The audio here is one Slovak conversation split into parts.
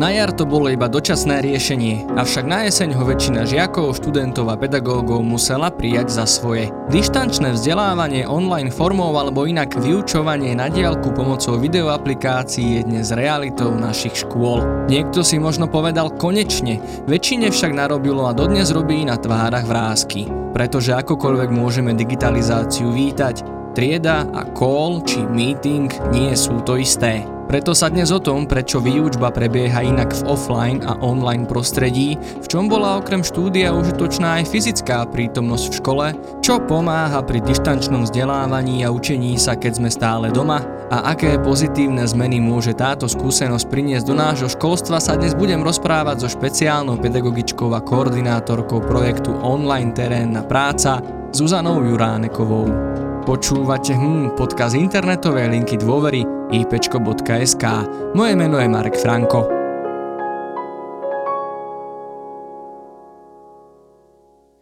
Na jar to bolo iba dočasné riešenie, avšak na jeseň ho väčšina žiakov, študentov a pedagógov musela prijať za svoje. Dištančné vzdelávanie online formou alebo inak vyučovanie na diálku pomocou videoaplikácií je dnes realitou našich škôl. Niekto si možno povedal konečne, väčšine však narobilo a dodnes robí na tvárach vrázky. Pretože akokoľvek môžeme digitalizáciu vítať, trieda a call či meeting nie sú to isté. Preto sa dnes o tom, prečo výučba prebieha inak v offline a online prostredí, v čom bola okrem štúdia užitočná aj fyzická prítomnosť v škole, čo pomáha pri dištančnom vzdelávaní a učení sa, keď sme stále doma a aké pozitívne zmeny môže táto skúsenosť priniesť do nášho školstva sa dnes budem rozprávať so špeciálnou pedagogičkou a koordinátorkou projektu Online terénna práca Zuzanou Juránekovou. Počúvate hm, podcast internetovej linky dôvery ipčko.sk. Moje meno je Marek Franko.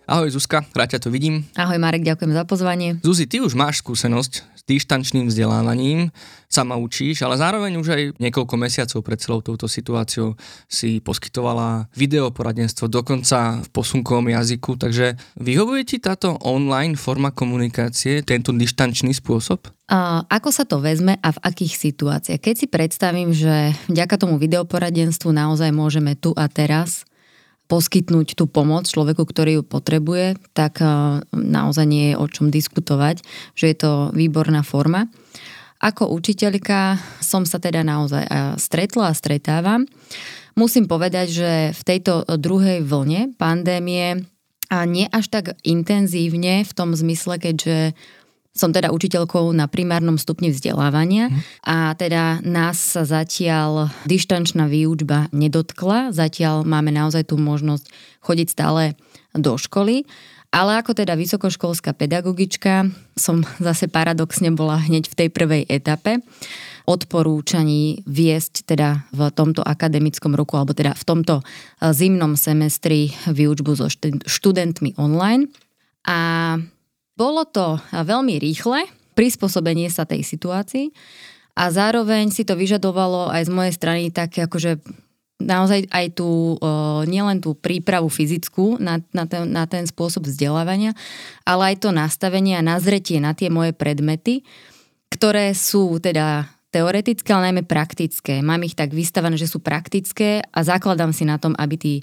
Ahoj Zuzka, rád ťa tu vidím. Ahoj Marek, ďakujem za pozvanie. Zuzi, ty už máš skúsenosť s dištančným vzdelávaním, sama učíš, ale zároveň už aj niekoľko mesiacov pred celou touto situáciou si poskytovala videoporadenstvo, dokonca v posunkovom jazyku, takže vyhovuje ti táto online forma komunikácie, tento dištančný spôsob? A ako sa to vezme a v akých situáciách? Keď si predstavím, že vďaka tomu videoporadenstvu naozaj môžeme tu a teraz poskytnúť tú pomoc človeku, ktorý ju potrebuje, tak e, naozaj nie je o čom diskutovať, že je to výborná forma. Ako učiteľka som sa teda naozaj e, stretla a stretávam. Musím povedať, že v tejto druhej vlne pandémie a nie až tak intenzívne v tom zmysle, keďže som teda učiteľkou na primárnom stupni vzdelávania mm. a teda nás sa zatiaľ dištančná výučba nedotkla. Zatiaľ máme naozaj tú možnosť chodiť stále do školy. Ale ako teda vysokoškolská pedagogička som zase paradoxne bola hneď v tej prvej etape odporúčaní viesť teda v tomto akademickom roku alebo teda v tomto zimnom semestri výučbu so študentmi online. A bolo to veľmi rýchle, prispôsobenie sa tej situácii a zároveň si to vyžadovalo aj z mojej strany tak akože naozaj aj tú, nielen tú prípravu fyzickú na, na, ten, na ten spôsob vzdelávania, ale aj to nastavenie a nazretie na tie moje predmety, ktoré sú teda teoretické, ale najmä praktické. Mám ich tak vystavané, že sú praktické a zakladám si na tom, aby tí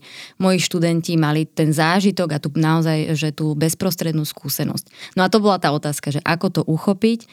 moji študenti mali ten zážitok a tu naozaj, že tú bezprostrednú skúsenosť. No a to bola tá otázka, že ako to uchopiť,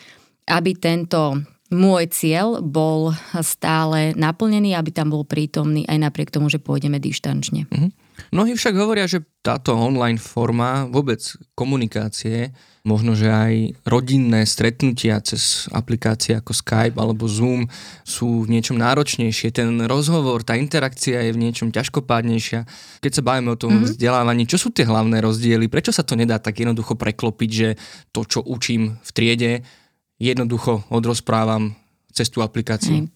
aby tento môj cieľ bol stále naplnený, aby tam bol prítomný aj napriek tomu, že pôjdeme dištančne. Mm-hmm. Mnohí však hovoria, že táto online forma vôbec komunikácie, možno že aj rodinné stretnutia cez aplikácie ako Skype alebo Zoom sú v niečom náročnejšie. Ten rozhovor, tá interakcia je v niečom ťažkopádnejšia. Keď sa bavíme o tom mm-hmm. vzdelávaní, čo sú tie hlavné rozdiely? Prečo sa to nedá tak jednoducho preklopiť, že to, čo učím v triede, jednoducho odrozprávam cez tú aplikáciu?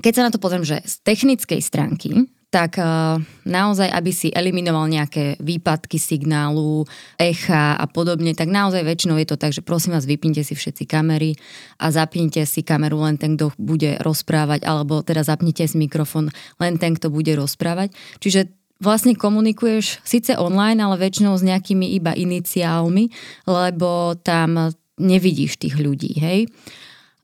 Keď sa na to pozriem, že z technickej stránky tak uh, naozaj, aby si eliminoval nejaké výpadky signálu, echa a podobne, tak naozaj väčšinou je to tak, že prosím vás, vypnite si všetci kamery a zapnite si kameru len ten, kto bude rozprávať, alebo teda zapnite si mikrofón len ten, kto bude rozprávať. Čiže vlastne komunikuješ síce online, ale väčšinou s nejakými iba iniciálmi, lebo tam nevidíš tých ľudí, hej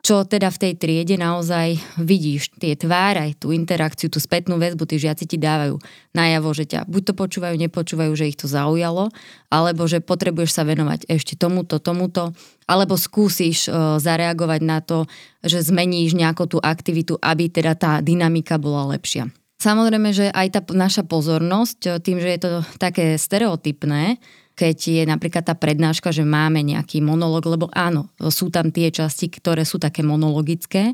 čo teda v tej triede naozaj vidíš, tie tváre, tú interakciu, tú spätnú väzbu, tí žiaci ti dávajú najavo, že ťa buď to počúvajú, nepočúvajú, že ich to zaujalo, alebo že potrebuješ sa venovať ešte tomuto, tomuto, alebo skúsiš uh, zareagovať na to, že zmeníš nejakú tú aktivitu, aby teda tá dynamika bola lepšia. Samozrejme, že aj tá naša pozornosť, tým, že je to také stereotypné, keď je napríklad tá prednáška, že máme nejaký monolog, lebo áno, sú tam tie časti, ktoré sú také monologické,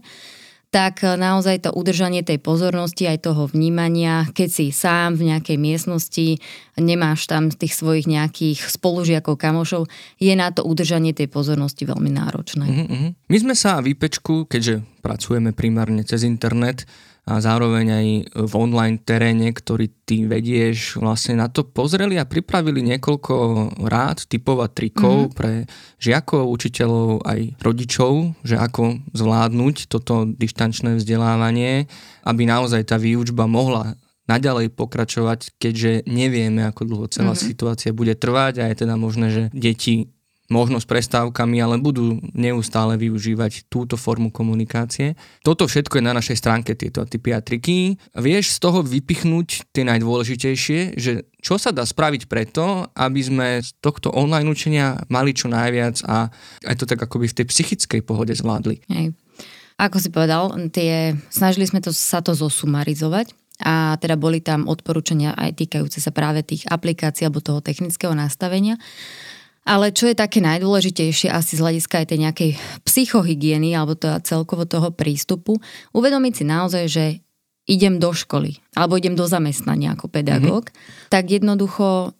tak naozaj to udržanie tej pozornosti, aj toho vnímania, keď si sám v nejakej miestnosti, nemáš tam tých svojich nejakých spolužiakov, kamošov, je na to udržanie tej pozornosti veľmi náročné. Uh-huh. My sme sa výpečku, keďže pracujeme primárne cez internet, a zároveň aj v online teréne, ktorý ty vedieš, vlastne na to pozreli a pripravili niekoľko rád, typov a trikov mm-hmm. pre žiakov, učiteľov aj rodičov, že ako zvládnuť toto dištančné vzdelávanie, aby naozaj tá výučba mohla naďalej pokračovať, keďže nevieme, ako dlho celá mm-hmm. situácia bude trvať a je teda možné, že deti možno s prestávkami, ale budú neustále využívať túto formu komunikácie. Toto všetko je na našej stránke, tieto typy a triky. Vieš z toho vypichnúť tie najdôležitejšie, že čo sa dá spraviť preto, aby sme z tohto online učenia mali čo najviac a aj to tak akoby v tej psychickej pohode zvládli. Hej. Ako si povedal, tie, snažili sme to, sa to zosumarizovať a teda boli tam odporúčania aj týkajúce sa práve tých aplikácií alebo toho technického nastavenia. Ale čo je také najdôležitejšie asi z hľadiska aj tej nejakej psychohygieny alebo teda celkovo toho prístupu, uvedomiť si naozaj, že idem do školy alebo idem do zamestnania ako pedagóg, mm-hmm. tak jednoducho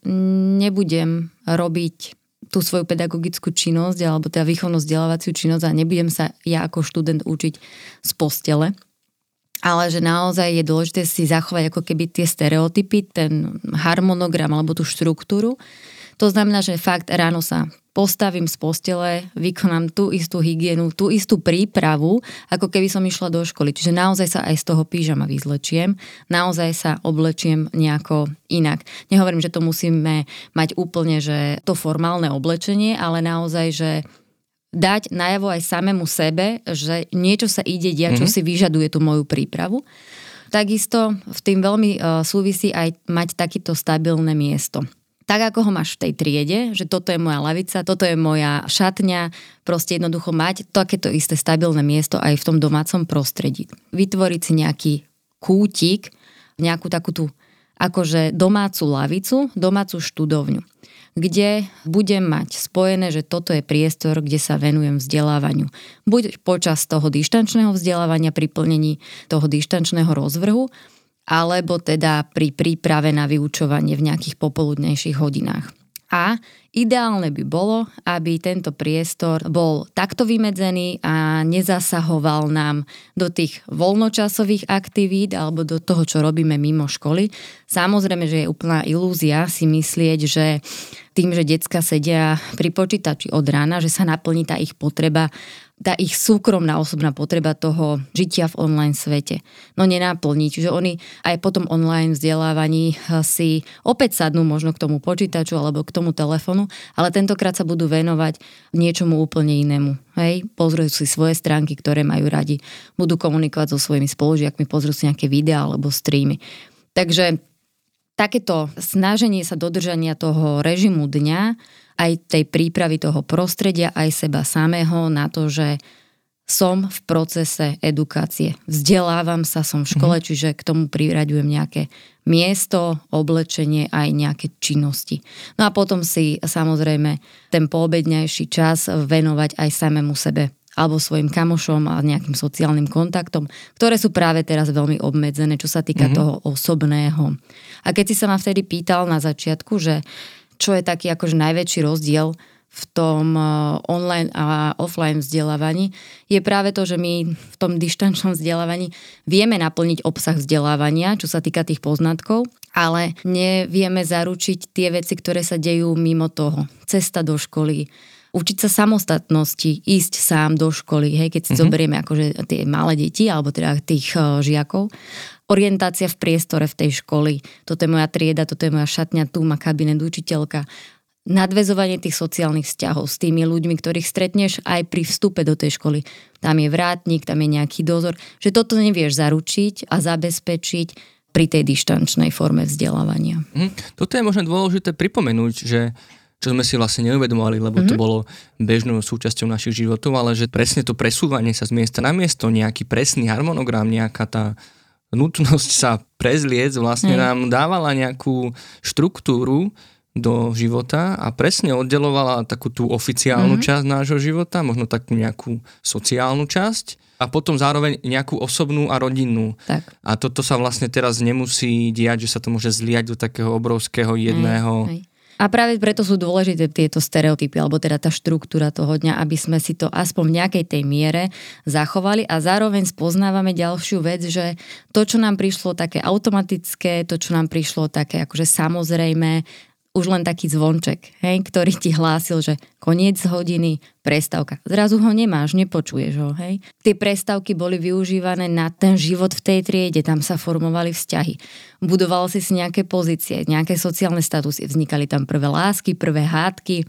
nebudem robiť tú svoju pedagogickú činnosť alebo teda výchovno vzdelávaciu činnosť a nebudem sa ja ako študent učiť z postele, ale že naozaj je dôležité si zachovať ako keby tie stereotypy, ten harmonogram alebo tú štruktúru. To znamená, že fakt ráno sa postavím z postele, vykonám tú istú hygienu, tú istú prípravu, ako keby som išla do školy. Čiže naozaj sa aj z toho pížama vyzlečiem, naozaj sa oblečiem nejako inak. Nehovorím, že to musíme mať úplne, že to formálne oblečenie, ale naozaj, že dať najavo aj samému sebe, že niečo sa ide diať, čo mm-hmm. si vyžaduje tú moju prípravu. Takisto v tým veľmi uh, súvisí aj mať takéto stabilné miesto. Tak ako ho máš v tej triede, že toto je moja lavica, toto je moja šatňa, proste jednoducho mať takéto isté stabilné miesto aj v tom domácom prostredí. Vytvoriť si nejaký kútik, nejakú takú tú akože domácu lavicu, domácu študovňu kde budem mať spojené, že toto je priestor, kde sa venujem vzdelávaniu. Buď počas toho dištančného vzdelávania pri plnení toho dištančného rozvrhu, alebo teda pri príprave na vyučovanie v nejakých popoludnejších hodinách. A ideálne by bolo, aby tento priestor bol takto vymedzený a nezasahoval nám do tých voľnočasových aktivít alebo do toho, čo robíme mimo školy. Samozrejme, že je úplná ilúzia si myslieť, že tým, že decka sedia pri počítači od rána, že sa naplní tá ich potreba, tá ich súkromná osobná potreba toho žitia v online svete. No nenáplní, čiže oni aj po tom online vzdelávaní eh, si opäť sadnú možno k tomu počítaču alebo k tomu telefonu, ale tentokrát sa budú venovať niečomu úplne inému. Hej, pozrú si svoje stránky, ktoré majú radi, budú komunikovať so svojimi spolužiakmi, pozrú si nejaké videá alebo streamy. Takže takéto snaženie sa dodržania toho režimu dňa, aj tej prípravy toho prostredia, aj seba samého na to, že som v procese edukácie. Vzdelávam sa, som v škole, mm-hmm. čiže k tomu priraďujem nejaké miesto, oblečenie aj nejaké činnosti. No a potom si samozrejme ten poobedňajší čas venovať aj samému sebe alebo svojim kamošom a nejakým sociálnym kontaktom, ktoré sú práve teraz veľmi obmedzené, čo sa týka mm-hmm. toho osobného. A keď si sa ma vtedy pýtal na začiatku, že čo je taký akože najväčší rozdiel v tom eh, online a offline vzdelávaní, je práve to, že my v tom dištančnom vzdelávaní vieme naplniť obsah vzdelávania, čo sa týka tých poznatkov, ale nevieme zaručiť tie veci, ktoré sa dejú mimo toho. Cesta do školy, učiť sa samostatnosti, ísť sám do školy, hej, keď si mm-hmm. zoberieme akože tie malé deti, alebo teda tých uh, žiakov. Orientácia v priestore v tej školy. Toto je moja trieda, toto je moja šatňa, tu má kabinet učiteľka. Nadvezovanie tých sociálnych vzťahov s tými ľuďmi, ktorých stretneš aj pri vstupe do tej školy. Tam je vrátnik, tam je nejaký dozor. Že toto nevieš zaručiť a zabezpečiť pri tej dištančnej forme vzdelávania. Mm, toto je možno dôležité pripomenúť, že čo sme si vlastne neuvedomovali, lebo mm-hmm. to mhm. bolo bežnou súčasťou našich životov, ale že presne to presúvanie sa z miesta na miesto, nejaký presný harmonogram, nejaká tá nutnosť sa prezliec vlastne mm. nám dávala nejakú štruktúru do života a presne oddelovala takú tú oficiálnu mm-hmm. časť nášho života, možno takú nejakú sociálnu časť a potom zároveň nejakú osobnú a rodinnú. Tak. A toto sa vlastne teraz nemusí diať, že sa to môže zliať do takého obrovského jedného... Hej, hej A práve preto sú dôležité tieto stereotypy, alebo teda tá štruktúra toho dňa, aby sme si to aspoň v nejakej tej miere zachovali. A zároveň spoznávame ďalšiu vec, že to, čo nám prišlo také automatické, to, čo nám prišlo také akože samozrejme, už len taký zvonček, hej, ktorý ti hlásil, že koniec hodiny, prestávka. Zrazu ho nemáš, nepočuješ ho. Hej. Tie prestávky boli využívané na ten život v tej triede, tam sa formovali vzťahy. Budoval si si nejaké pozície, nejaké sociálne statusy, vznikali tam prvé lásky, prvé hádky.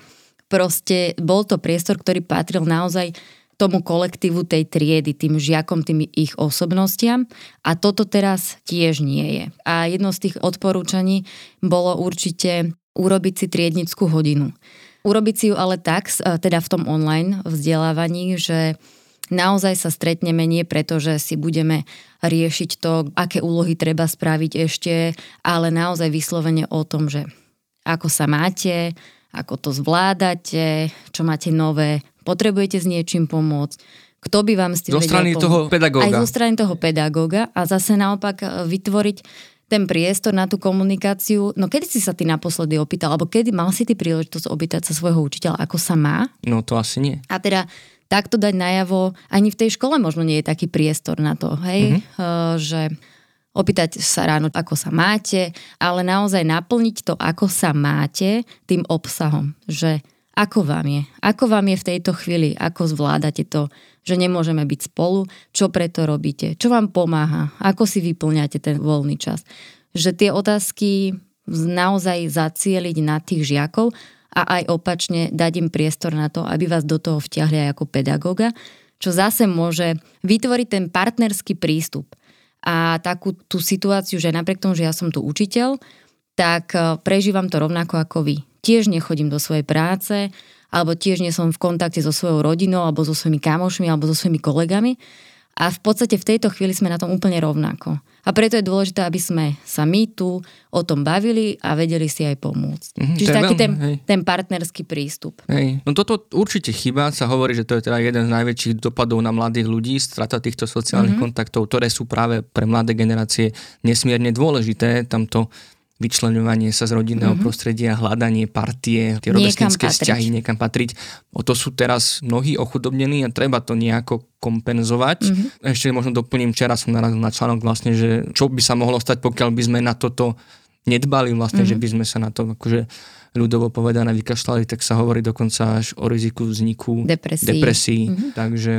Proste bol to priestor, ktorý patril naozaj tomu kolektívu tej triedy, tým žiakom, tým ich osobnostiam a toto teraz tiež nie je. A jedno z tých odporúčaní bolo určite urobiť si triednickú hodinu. Urobiť si ju ale tak, teda v tom online vzdelávaní, že naozaj sa stretneme nie preto, že si budeme riešiť to, aké úlohy treba spraviť ešte, ale naozaj vyslovene o tom, že ako sa máte, ako to zvládate, čo máte nové, potrebujete s niečím pomôcť, kto by vám s tým Zo strany toho pedagóga. Aj zo strany toho pedagóga a zase naopak vytvoriť ten priestor na tú komunikáciu. No kedy si sa ty naposledy opýtal, alebo kedy mal si ty príležitosť opýtať sa svojho učiteľa, ako sa má? No to asi nie. A teda takto dať najavo, ani v tej škole možno nie je taký priestor na to, hej, mm-hmm. uh, že opýtať sa ráno, ako sa máte, ale naozaj naplniť to, ako sa máte, tým obsahom, že ako vám je, ako vám je v tejto chvíli, ako zvládate to, že nemôžeme byť spolu, čo preto robíte, čo vám pomáha, ako si vyplňate ten voľný čas. Že tie otázky naozaj zacieliť na tých žiakov a aj opačne dať im priestor na to, aby vás do toho vťahli aj ako pedagóga, čo zase môže vytvoriť ten partnerský prístup. A takú tú situáciu, že napriek tomu, že ja som tu učiteľ, tak eh, prežívam to rovnako ako vy. Tiež nechodím do svojej práce, alebo tiež nie som v kontakte so svojou rodinou, alebo so svojimi kamošmi, alebo so svojimi kolegami. A v podstate v tejto chvíli sme na tom úplne rovnako. A preto je dôležité, aby sme sa my tu o tom bavili a vedeli si aj pomôcť. Mm-hmm, Čiže taký veľmi, ten, ten partnerský prístup. Hej. No toto určite chyba. Sa hovorí, že to je teda jeden z najväčších dopadov na mladých ľudí, strata týchto sociálnych mm-hmm. kontaktov, ktoré sú práve pre mladé generácie nesmierne dôležité. Tamto vyčlenovanie sa z rodinného mm-hmm. prostredia, hľadanie partie, tie rovesnické vzťahy, niekam patriť. O to sú teraz mnohí ochudobnení a treba to nejako kompenzovať. Mm-hmm. Ešte možno doplním, včera som narazil na článok vlastne, že čo by sa mohlo stať, pokiaľ by sme na toto nedbali vlastne, mm-hmm. že by sme sa na to akože ľudovo povedané vykašľali, tak sa hovorí dokonca až o riziku vzniku depresí. depresí. Mm-hmm. Takže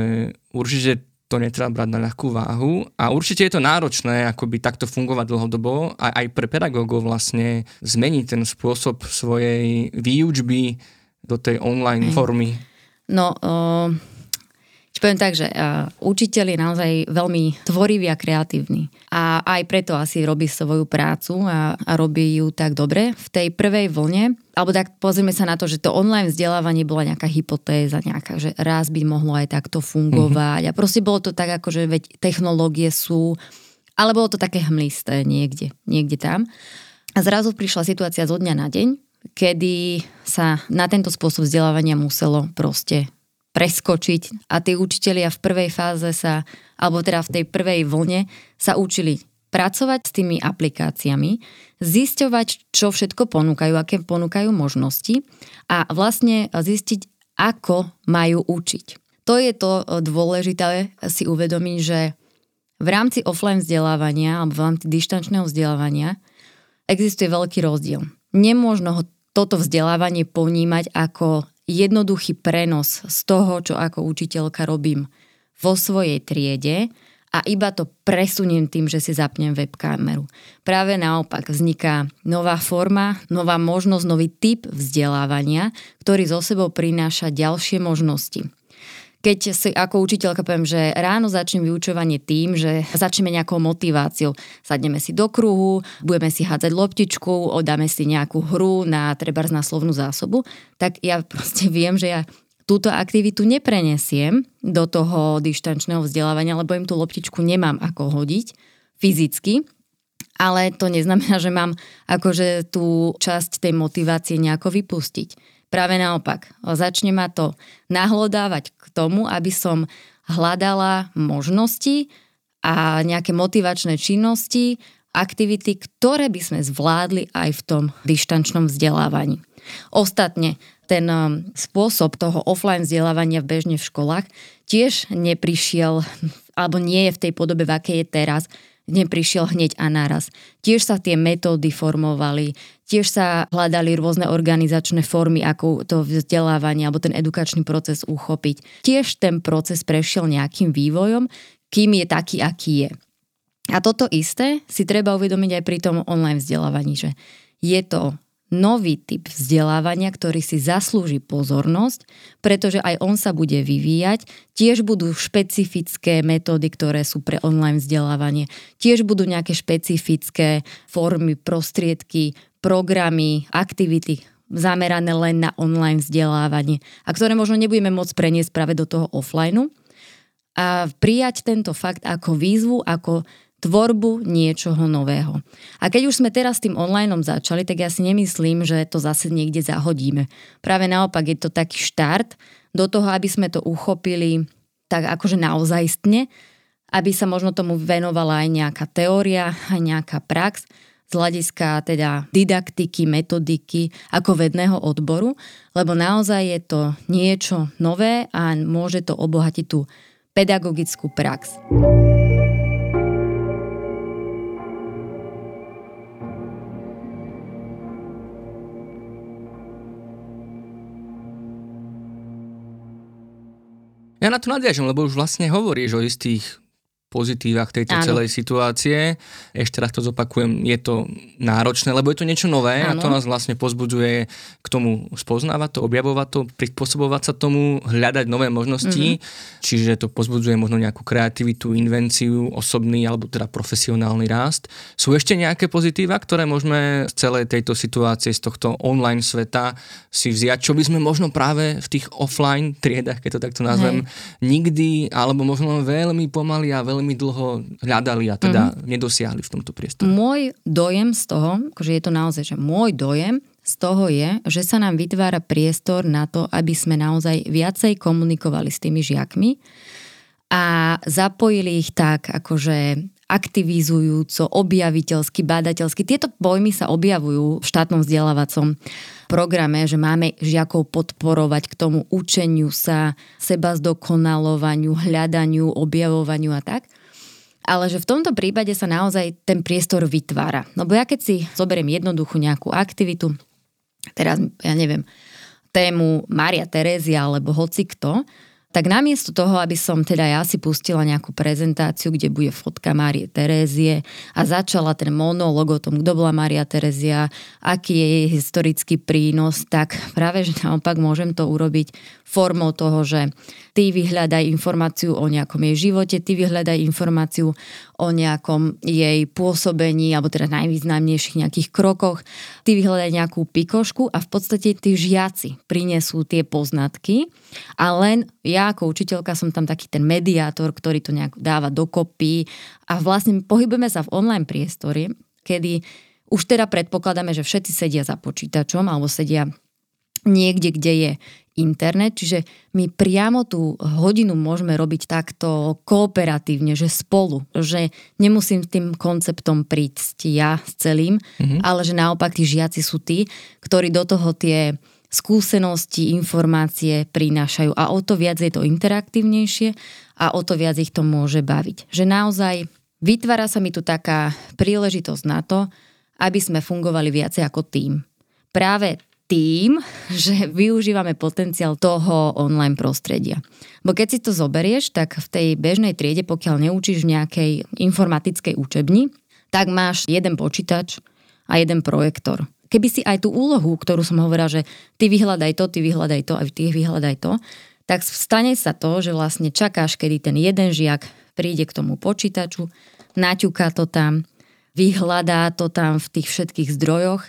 určite to netreba brať na ľahkú váhu a určite je to náročné akoby takto fungovať dlhodobo a aj pre pedagógov vlastne zmeniť ten spôsob svojej výučby do tej online formy. No, uh, poviem tak, že uh, učiteľ je naozaj veľmi tvorivý a kreatívny. A aj preto asi robí svoju prácu a, a robí ju tak dobre. V tej prvej vlne, alebo tak pozrieme sa na to, že to online vzdelávanie bola nejaká hypotéza, nejaká, že raz by mohlo aj takto fungovať. Mm-hmm. A proste bolo to tak, ako že veď technológie sú, ale bolo to také hmlisté niekde, niekde tam. A zrazu prišla situácia zo dňa na deň, kedy sa na tento spôsob vzdelávania muselo proste preskočiť a tí učitelia v prvej fáze sa, alebo teda v tej prvej vlne sa učili pracovať s tými aplikáciami, zisťovať, čo všetko ponúkajú, aké ponúkajú možnosti a vlastne zistiť, ako majú učiť. To je to dôležité si uvedomiť, že v rámci offline vzdelávania alebo v rámci dištančného vzdelávania existuje veľký rozdiel. Nemôžno ho toto vzdelávanie ponímať ako jednoduchý prenos z toho, čo ako učiteľka robím vo svojej triede a iba to presuniem tým, že si zapnem webkameru. Práve naopak vzniká nová forma, nová možnosť, nový typ vzdelávania, ktorý zo sebou prináša ďalšie možnosti keď si ako učiteľka poviem, že ráno začnem vyučovanie tým, že začneme nejakou motiváciou. Sadneme si do kruhu, budeme si hádzať loptičku, odáme si nejakú hru na trebárs na slovnú zásobu, tak ja proste viem, že ja túto aktivitu neprenesiem do toho dištančného vzdelávania, lebo im tú loptičku nemám ako hodiť fyzicky, ale to neznamená, že mám akože tú časť tej motivácie nejako vypustiť. Práve naopak, začne ma to nahlodávať k tomu, aby som hľadala možnosti a nejaké motivačné činnosti aktivity, ktoré by sme zvládli aj v tom dištančnom vzdelávaní. Ostatne, ten um, spôsob toho offline vzdelávania bežne v školách tiež neprišiel, alebo nie je v tej podobe, v akej je teraz, neprišiel hneď a naraz. Tiež sa tie metódy formovali, tiež sa hľadali rôzne organizačné formy, ako to vzdelávanie alebo ten edukačný proces uchopiť. Tiež ten proces prešiel nejakým vývojom, kým je taký, aký je. A toto isté si treba uvedomiť aj pri tom online vzdelávaní, že je to nový typ vzdelávania, ktorý si zaslúži pozornosť, pretože aj on sa bude vyvíjať. Tiež budú špecifické metódy, ktoré sú pre online vzdelávanie. Tiež budú nejaké špecifické formy, prostriedky, programy, aktivity zamerané len na online vzdelávanie a ktoré možno nebudeme môcť preniesť práve do toho offlineu. A prijať tento fakt ako výzvu, ako tvorbu niečoho nového. A keď už sme teraz tým online začali, tak ja si nemyslím, že to zase niekde zahodíme. Práve naopak je to taký štart do toho, aby sme to uchopili tak akože naozajstne, aby sa možno tomu venovala aj nejaká teória, aj nejaká prax z hľadiska teda didaktiky, metodiky ako vedného odboru, lebo naozaj je to niečo nové a môže to obohatiť tú pedagogickú prax. Ja na to nadviažem, lebo už vlastne hovoríš o istých pozitívach tejto Áno. celej situácie. Ešte raz to zopakujem, je to náročné, lebo je to niečo nové Áno. a to nás vlastne pozbudzuje k tomu spoznávať to, objavovať to, prispôsobovať sa tomu, hľadať nové možnosti, mm-hmm. čiže to pozbudzuje možno nejakú kreativitu, invenciu, osobný alebo teda profesionálny rast. Sú ešte nejaké pozitíva, ktoré môžeme z celej tejto situácie, z tohto online sveta si vziať, čo by sme možno práve v tých offline triedach, keď to takto nazvem, Hej. nikdy, alebo možno veľmi pomaly a veľmi veľmi dlho hľadali a teda mm-hmm. nedosiahli v tomto priestore. Môj dojem z toho, akože je to naozaj, že môj dojem z toho je, že sa nám vytvára priestor na to, aby sme naozaj viacej komunikovali s tými žiakmi a zapojili ich tak akože aktivizujúco, objaviteľsky, bádateľsky. Tieto pojmy sa objavujú v štátnom vzdelávacom programe, že máme žiakov podporovať k tomu učeniu sa, seba zdokonalovaniu, hľadaniu, objavovaniu a tak. Ale že v tomto prípade sa naozaj ten priestor vytvára. Lebo ja keď si zoberiem jednoduchú nejakú aktivitu, teraz ja neviem, tému Maria Terézia alebo hoci kto, tak namiesto toho, aby som teda ja si pustila nejakú prezentáciu, kde bude fotka Márie Terézie a začala ten monológ o tom, kto bola Mária Terézia, aký je jej historický prínos, tak práve, že naopak môžem to urobiť formou toho, že ty vyhľadaj informáciu o nejakom jej živote, ty vyhľadaj informáciu o nejakom jej pôsobení, alebo teda najvýznamnejších nejakých krokoch, ty vyhľadaj nejakú pikošku a v podstate tí žiaci prinesú tie poznatky a len ja ako učiteľka som tam taký ten mediátor, ktorý to nejak dáva dokopy a vlastne pohybujeme sa v online priestore, kedy už teda predpokladáme, že všetci sedia za počítačom alebo sedia niekde, kde je internet, čiže my priamo tú hodinu môžeme robiť takto kooperatívne, že spolu, že nemusím tým konceptom prísť ja s celým, mm-hmm. ale že naopak tí žiaci sú tí, ktorí do toho tie skúsenosti, informácie prinášajú a o to viac je to interaktívnejšie a o to viac ich to môže baviť. Že naozaj vytvára sa mi tu taká príležitosť na to, aby sme fungovali viacej ako tým. Práve tým, že využívame potenciál toho online prostredia. Bo keď si to zoberieš, tak v tej bežnej triede, pokiaľ neučíš v nejakej informatickej učebni, tak máš jeden počítač a jeden projektor. Keby si aj tú úlohu, ktorú som hovorila, že ty vyhľadaj to, ty vyhľadaj to a ty vyhľadaj to, tak stane sa to, že vlastne čakáš, kedy ten jeden žiak príde k tomu počítaču, naťuká to tam, vyhľadá to tam v tých všetkých zdrojoch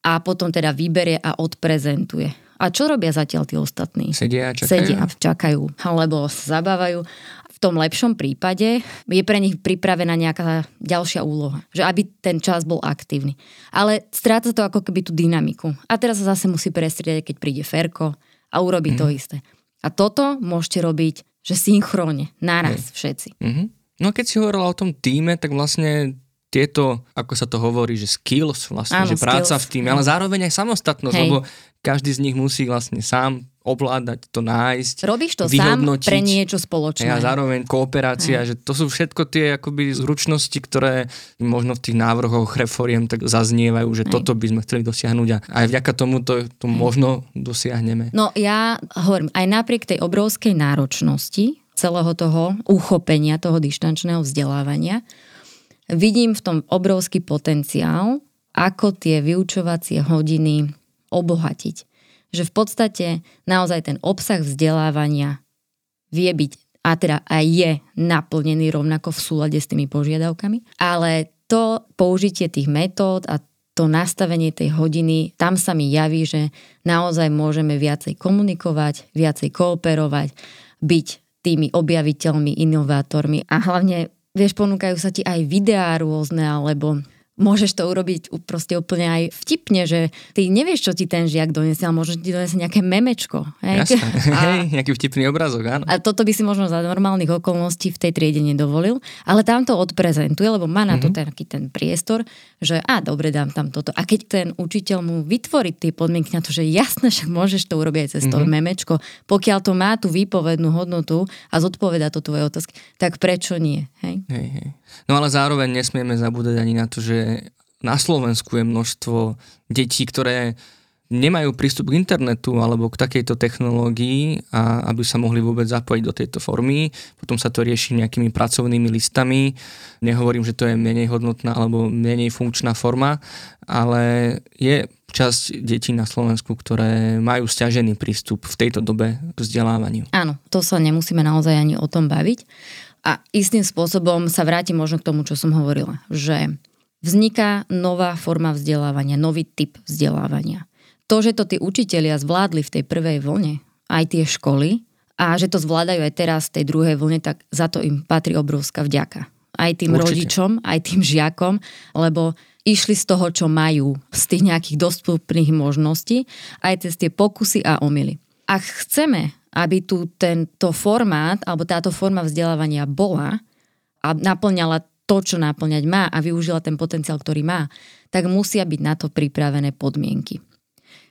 a potom teda vyberie a odprezentuje. A čo robia zatiaľ tí ostatní? Sedia a čakajú. Sedia a čakajú, alebo sa zabávajú. V tom lepšom prípade je pre nich pripravená nejaká ďalšia úloha. Že aby ten čas bol aktívny. Ale stráca to ako keby tú dynamiku. A teraz sa zase musí prestriedať, keď príde Ferko a urobí mm. to mhm. isté. A toto môžete robiť, že synchrone, naraz všetci. Mm-hmm. No a keď si hovorila o tom týme, tak vlastne tieto, ako sa to hovorí, že skills, vlastne, Áno, že práca skills. v tým, ale zároveň aj samostatnosť, Hej. lebo každý z nich musí vlastne sám ovládať to nájsť. Robíš to sám pre niečo A spoločné. zároveň kooperácia, že to sú všetko tie akoby zručnosti, ktoré možno v tých návrhoch reforiem tak zaznievajú, že Hej. toto by sme chceli dosiahnuť a aj vďaka tomu to, to možno dosiahneme. No ja hovorím, aj napriek tej obrovskej náročnosti celého toho uchopenia, toho dištančného vzdelávania, vidím v tom obrovský potenciál, ako tie vyučovacie hodiny obohatiť. Že v podstate naozaj ten obsah vzdelávania vie byť a teda aj je naplnený rovnako v súlade s tými požiadavkami, ale to použitie tých metód a to nastavenie tej hodiny, tam sa mi javí, že naozaj môžeme viacej komunikovať, viacej kooperovať, byť tými objaviteľmi, inovátormi a hlavne, vieš, ponúkajú sa ti aj videá rôzne, alebo môžeš to urobiť proste úplne aj vtipne, že ty nevieš, čo ti ten žiak donesie, ale možno ti donesie nejaké memečko. Hej? Jasné, A, hej, nejaký vtipný obrazok, áno. a toto by si možno za normálnych okolností v tej triede nedovolil, ale tam to odprezentuje, lebo má na to Mhm. taký ten priestor, že a dobre, dám tam toto. A keď ten učiteľ mu vytvorí tie podmienky na to, že jasné, však môžeš to urobiť aj cez to Mhm. memečko, pokiaľ to má tú výpovednú hodnotu a zodpoveda to tvoje otázky, tak prečo nie? Hej? Hej, hej. No ale zároveň nesmieme zabúdať ani na to, že na Slovensku je množstvo detí, ktoré nemajú prístup k internetu alebo k takejto technológii a aby sa mohli vôbec zapojiť do tejto formy. Potom sa to rieši nejakými pracovnými listami. Nehovorím, že to je menej hodnotná alebo menej funkčná forma, ale je časť detí na Slovensku, ktoré majú stiažený prístup v tejto dobe k vzdelávaniu. Áno, to sa nemusíme naozaj ani o tom baviť. A istým spôsobom sa vrátim možno k tomu, čo som hovorila, že vzniká nová forma vzdelávania, nový typ vzdelávania. To, že to tí učitelia zvládli v tej prvej vlne, aj tie školy, a že to zvládajú aj teraz v tej druhej vlne, tak za to im patrí obrovská vďaka. Aj tým Určite. rodičom, aj tým žiakom, lebo išli z toho, čo majú, z tých nejakých dostupných možností, aj cez tie pokusy a omily. Ak chceme, aby tu tento formát, alebo táto forma vzdelávania bola a naplňala to, čo naplňať má a využila ten potenciál, ktorý má, tak musia byť na to pripravené podmienky.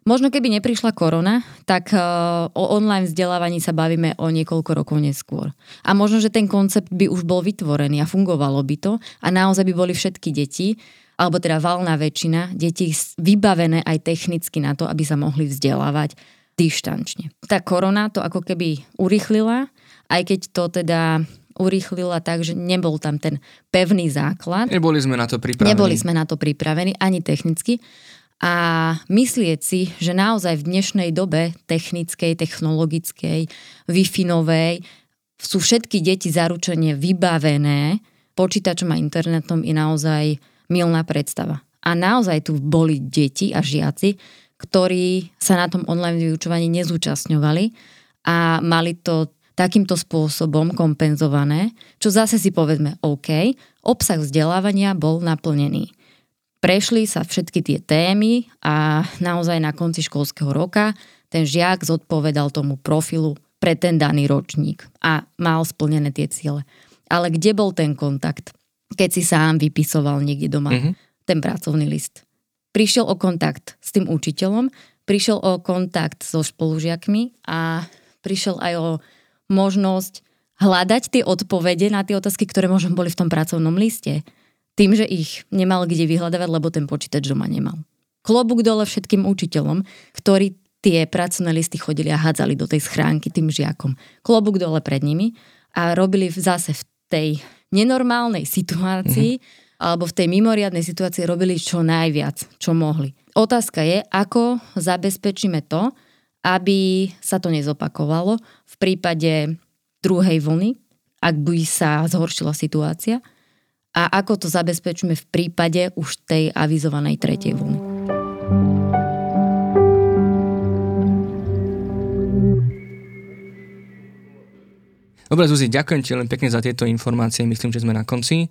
Možno keby neprišla korona, tak eh, o online vzdelávaní sa bavíme o niekoľko rokov neskôr. A možno, že ten koncept by už bol vytvorený a fungovalo by to a naozaj by boli všetky deti, alebo teda valná väčšina detí vybavené aj technicky na to, aby sa mohli vzdelávať dištančne. Tá korona to ako keby urýchlila, aj keď to teda urýchlila tak, že nebol tam ten pevný základ. Neboli sme na to pripravení. Neboli sme na to pripravení, ani technicky. A myslieť si, že naozaj v dnešnej dobe technickej, technologickej, Wi-Fi-novej sú všetky deti zaručene vybavené počítačom a internetom je naozaj milná predstava. A naozaj tu boli deti a žiaci, ktorí sa na tom online vyučovaní nezúčastňovali a mali to takýmto spôsobom kompenzované, čo zase si povedzme OK, obsah vzdelávania bol naplnený. Prešli sa všetky tie témy a naozaj na konci školského roka ten žiak zodpovedal tomu profilu pre ten daný ročník a mal splnené tie ciele. Ale kde bol ten kontakt? Keď si sám vypisoval niekde doma Mhm. ten pracovný list. Prišiel o kontakt s tým učiteľom, prišiel o kontakt so spolužiakmi a prišiel aj o možnosť hľadať tie odpovede na tie otázky, ktoré možno boli v tom pracovnom liste. Tým, že ich nemal kde vyhľadávať, lebo ten počítač doma nemal. Klobúk dole všetkým učiteľom, ktorí tie pracovné listy chodili a hádzali do tej schránky tým žiakom. Klobúk dole pred nimi a robili zase v tej nenormálnej situácii mm-hmm. Alebo v tej mimoriadnej situácii robili čo najviac, čo mohli. Otázka je, ako zabezpečíme to, aby sa to nezopakovalo v prípade druhej vlny, ak by sa zhoršila situácia a ako to zabezpečíme v prípade už tej avizovanej tretej vlny. Dobre, Zuzi, ďakujem ti len pekne za tieto informácie, myslím, že sme na konci.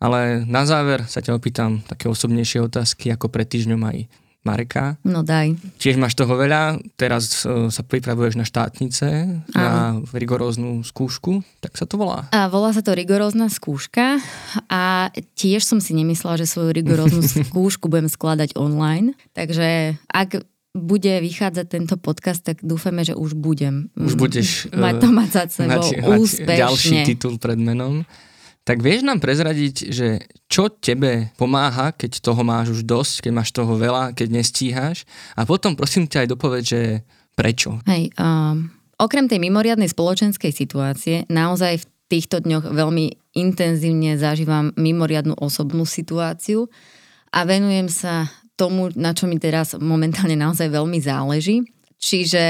Ale na záver sa ťa opýtam také osobnejšie otázky, ako pred týždňom aj Mareka. No daj. Tiež máš toho veľa, teraz uh, sa pripravuješ na štátnice, Áno. na rigoróznu skúšku, tak sa to volá. A volá sa to rigorózna skúška a tiež som si nemyslela, že svoju rigoróznu skúšku budem skladať online, takže ak bude vychádzať tento podcast, tak dúfame, že už budem už budeš, mať to mať za sebou mať, úspešne. Mať ďalší titul pred menom. Tak vieš nám prezradiť, že čo tebe pomáha, keď toho máš už dosť, keď máš toho veľa, keď nestíhaš a potom prosím ťa aj dopovedť, že prečo? Hej, um, okrem tej mimoriadnej spoločenskej situácie, naozaj v týchto dňoch veľmi intenzívne zažívam mimoriadnú osobnú situáciu a venujem sa tomu, na čo mi teraz momentálne naozaj veľmi záleží. Čiže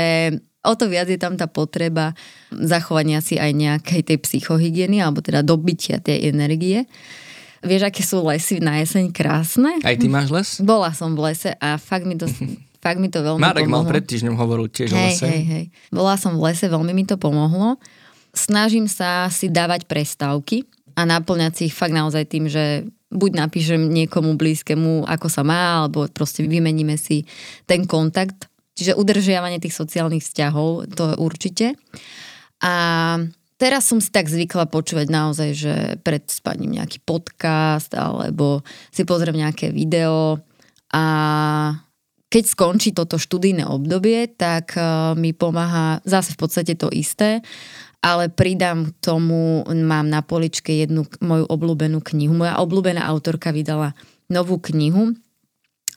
o to viac je tam tá potreba zachovania si aj nejakej tej psychohygieny alebo teda dobytia tej energie. Vieš, aké sú lesy na jeseň krásne? Aj ty máš les? Bola som v lese a fakt mi to, fakt mi to veľmi Marek pomohlo. mal pred týždňom hovoril tiež hej, o lese. Hej, hej. Bola som v lese, veľmi mi to pomohlo. Snažím sa si dávať prestávky a naplňať si ich fakt naozaj tým, že buď napíšem niekomu blízkemu, ako sa má, alebo proste vymeníme si ten kontakt Čiže udržiavanie tých sociálnych vzťahov, to určite. A teraz som si tak zvykla počúvať naozaj, že pred spaním nejaký podcast alebo si pozriem nejaké video a keď skončí toto študijné obdobie, tak e, mi pomáha zase v podstate to isté, ale pridám k tomu, mám na poličke jednu moju obľúbenú knihu. Moja obľúbená autorka vydala novú knihu,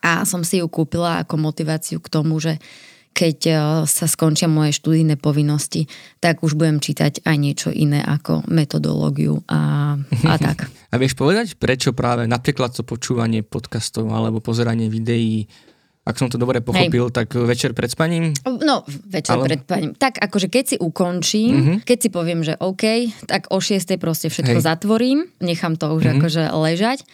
a som si ju kúpila ako motiváciu k tomu, že keď e, sa skončia moje študijné povinnosti, tak už budem čítať aj niečo iné ako metodológiu a, a tak. A vieš povedať, prečo práve napríklad to počúvanie podcastov alebo pozeranie videí ak som to dobre pochopil, Hej. tak večer pred spaním? No, večer Ale... pred spaním. Tak akože keď si ukončím, uh-huh. keď si poviem, že OK, tak o 6. proste všetko Hej. zatvorím, nechám to už uh-huh. akože ležať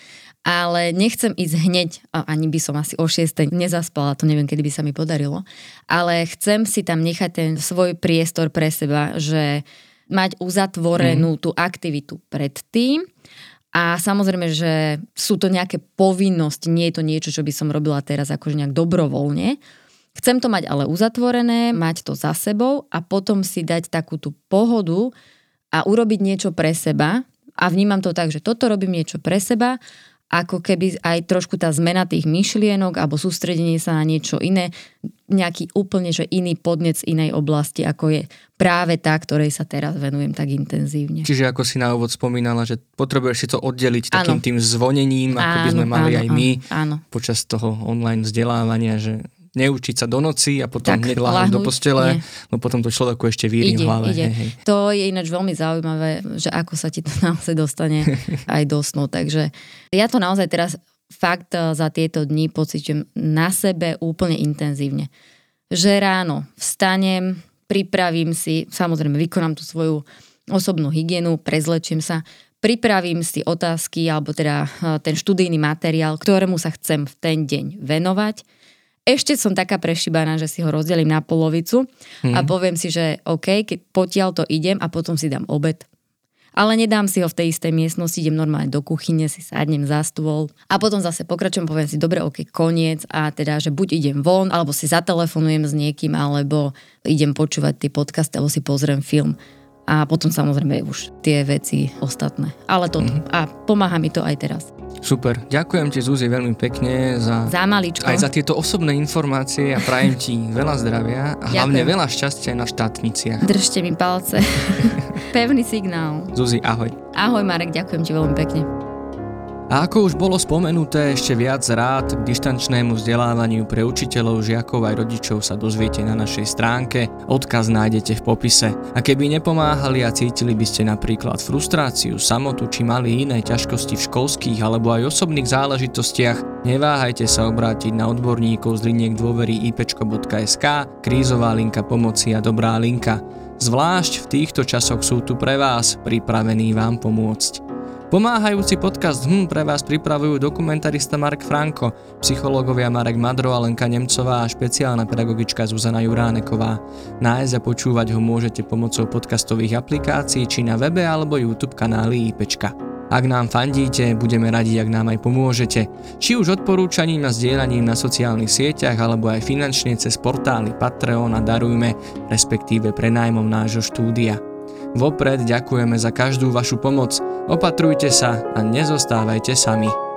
ale nechcem ísť hneď, ani by som asi o 6. nezaspala, to neviem, kedy by sa mi podarilo, ale chcem si tam nechať ten svoj priestor pre seba, že mať uzatvorenú mm. tú aktivitu predtým a samozrejme, že sú to nejaké povinnosti, nie je to niečo, čo by som robila teraz akože nejak dobrovoľne. Chcem to mať ale uzatvorené, mať to za sebou a potom si dať takú tú pohodu a urobiť niečo pre seba. A vnímam to tak, že toto robím niečo pre seba ako keby aj trošku tá zmena tých myšlienok alebo sústredenie sa na niečo iné, nejaký úplne že iný podnec inej oblasti, ako je práve tá, ktorej sa teraz venujem tak intenzívne. Čiže ako si na úvod spomínala, že potrebuješ si to oddeliť takým ano. tým zvonením, ako áno, by sme mali áno, aj my áno. počas toho online vzdelávania, že neučiť sa do noci a potom tak, hneď láhnuť do postele, no potom to človeku ešte víri ide, v hlave. Ide. Hej, hej. To je ináč veľmi zaujímavé, že ako sa ti to naozaj dostane aj do snu. Takže ja to naozaj teraz fakt eh, za tieto dni pociťujem na sebe úplne intenzívne. Že ráno vstanem, pripravím si, samozrejme vykonám tú svoju osobnú hygienu, prezlečím sa, pripravím si otázky alebo teda eh, ten študijný materiál, ktorému sa chcem v ten deň venovať ešte som taká prešibaná, že si ho rozdelím na polovicu mm. a mhm. poviem si, že OK, keď potiaľ to idem a potom si dám obed. Ale nedám si ho v tej istej miestnosti, idem normálne do kuchyne, si sadnem za stôl a potom zase pokračujem, poviem si, dobre, ok, koniec a teda, že buď idem von, alebo si zatelefonujem s niekým, alebo idem počúvať tie podcasty, alebo si pozriem film a potom samozrejme už tie veci ostatné. Ale toto. Mm. A pomáha mi to aj teraz. Super. Ďakujem ti, Zuzi, veľmi pekne za, za maličko. aj za tieto osobné informácie a prajem ti veľa zdravia a Ďakujem. hlavne veľa šťastia na štátniciach. Držte mi palce. Pevný signál. Zuzi, ahoj. Ahoj, Marek, ďakujem ti veľmi pekne. A ako už bolo spomenuté, ešte viac rád k dištančnému vzdelávaniu pre učiteľov, žiakov aj rodičov sa dozviete na našej stránke, odkaz nájdete v popise. A keby nepomáhali a cítili by ste napríklad frustráciu, samotu či mali iné ťažkosti v školských alebo aj osobných záležitostiach, neváhajte sa obrátiť na odborníkov z liniek dôvery ipečko.sk, krízová linka pomoci a dobrá linka. Zvlášť v týchto časoch sú tu pre vás, pripravení vám pomôcť. Pomáhajúci podcast HM pre vás pripravujú dokumentarista Mark Franko, psychológovia Marek Madro a Lenka Nemcová a špeciálna pedagogička Zuzana Juráneková. Nájsť a počúvať ho môžete pomocou podcastových aplikácií či na webe alebo YouTube kanáli IPčka. Ak nám fandíte, budeme radi, ak nám aj pomôžete. Či už odporúčaním a zdieľaním na sociálnych sieťach, alebo aj finančne cez portály Patreon a Darujme, respektíve prenajmom nášho štúdia. Vopred ďakujeme za každú vašu pomoc. Opatrujte sa a nezostávajte sami.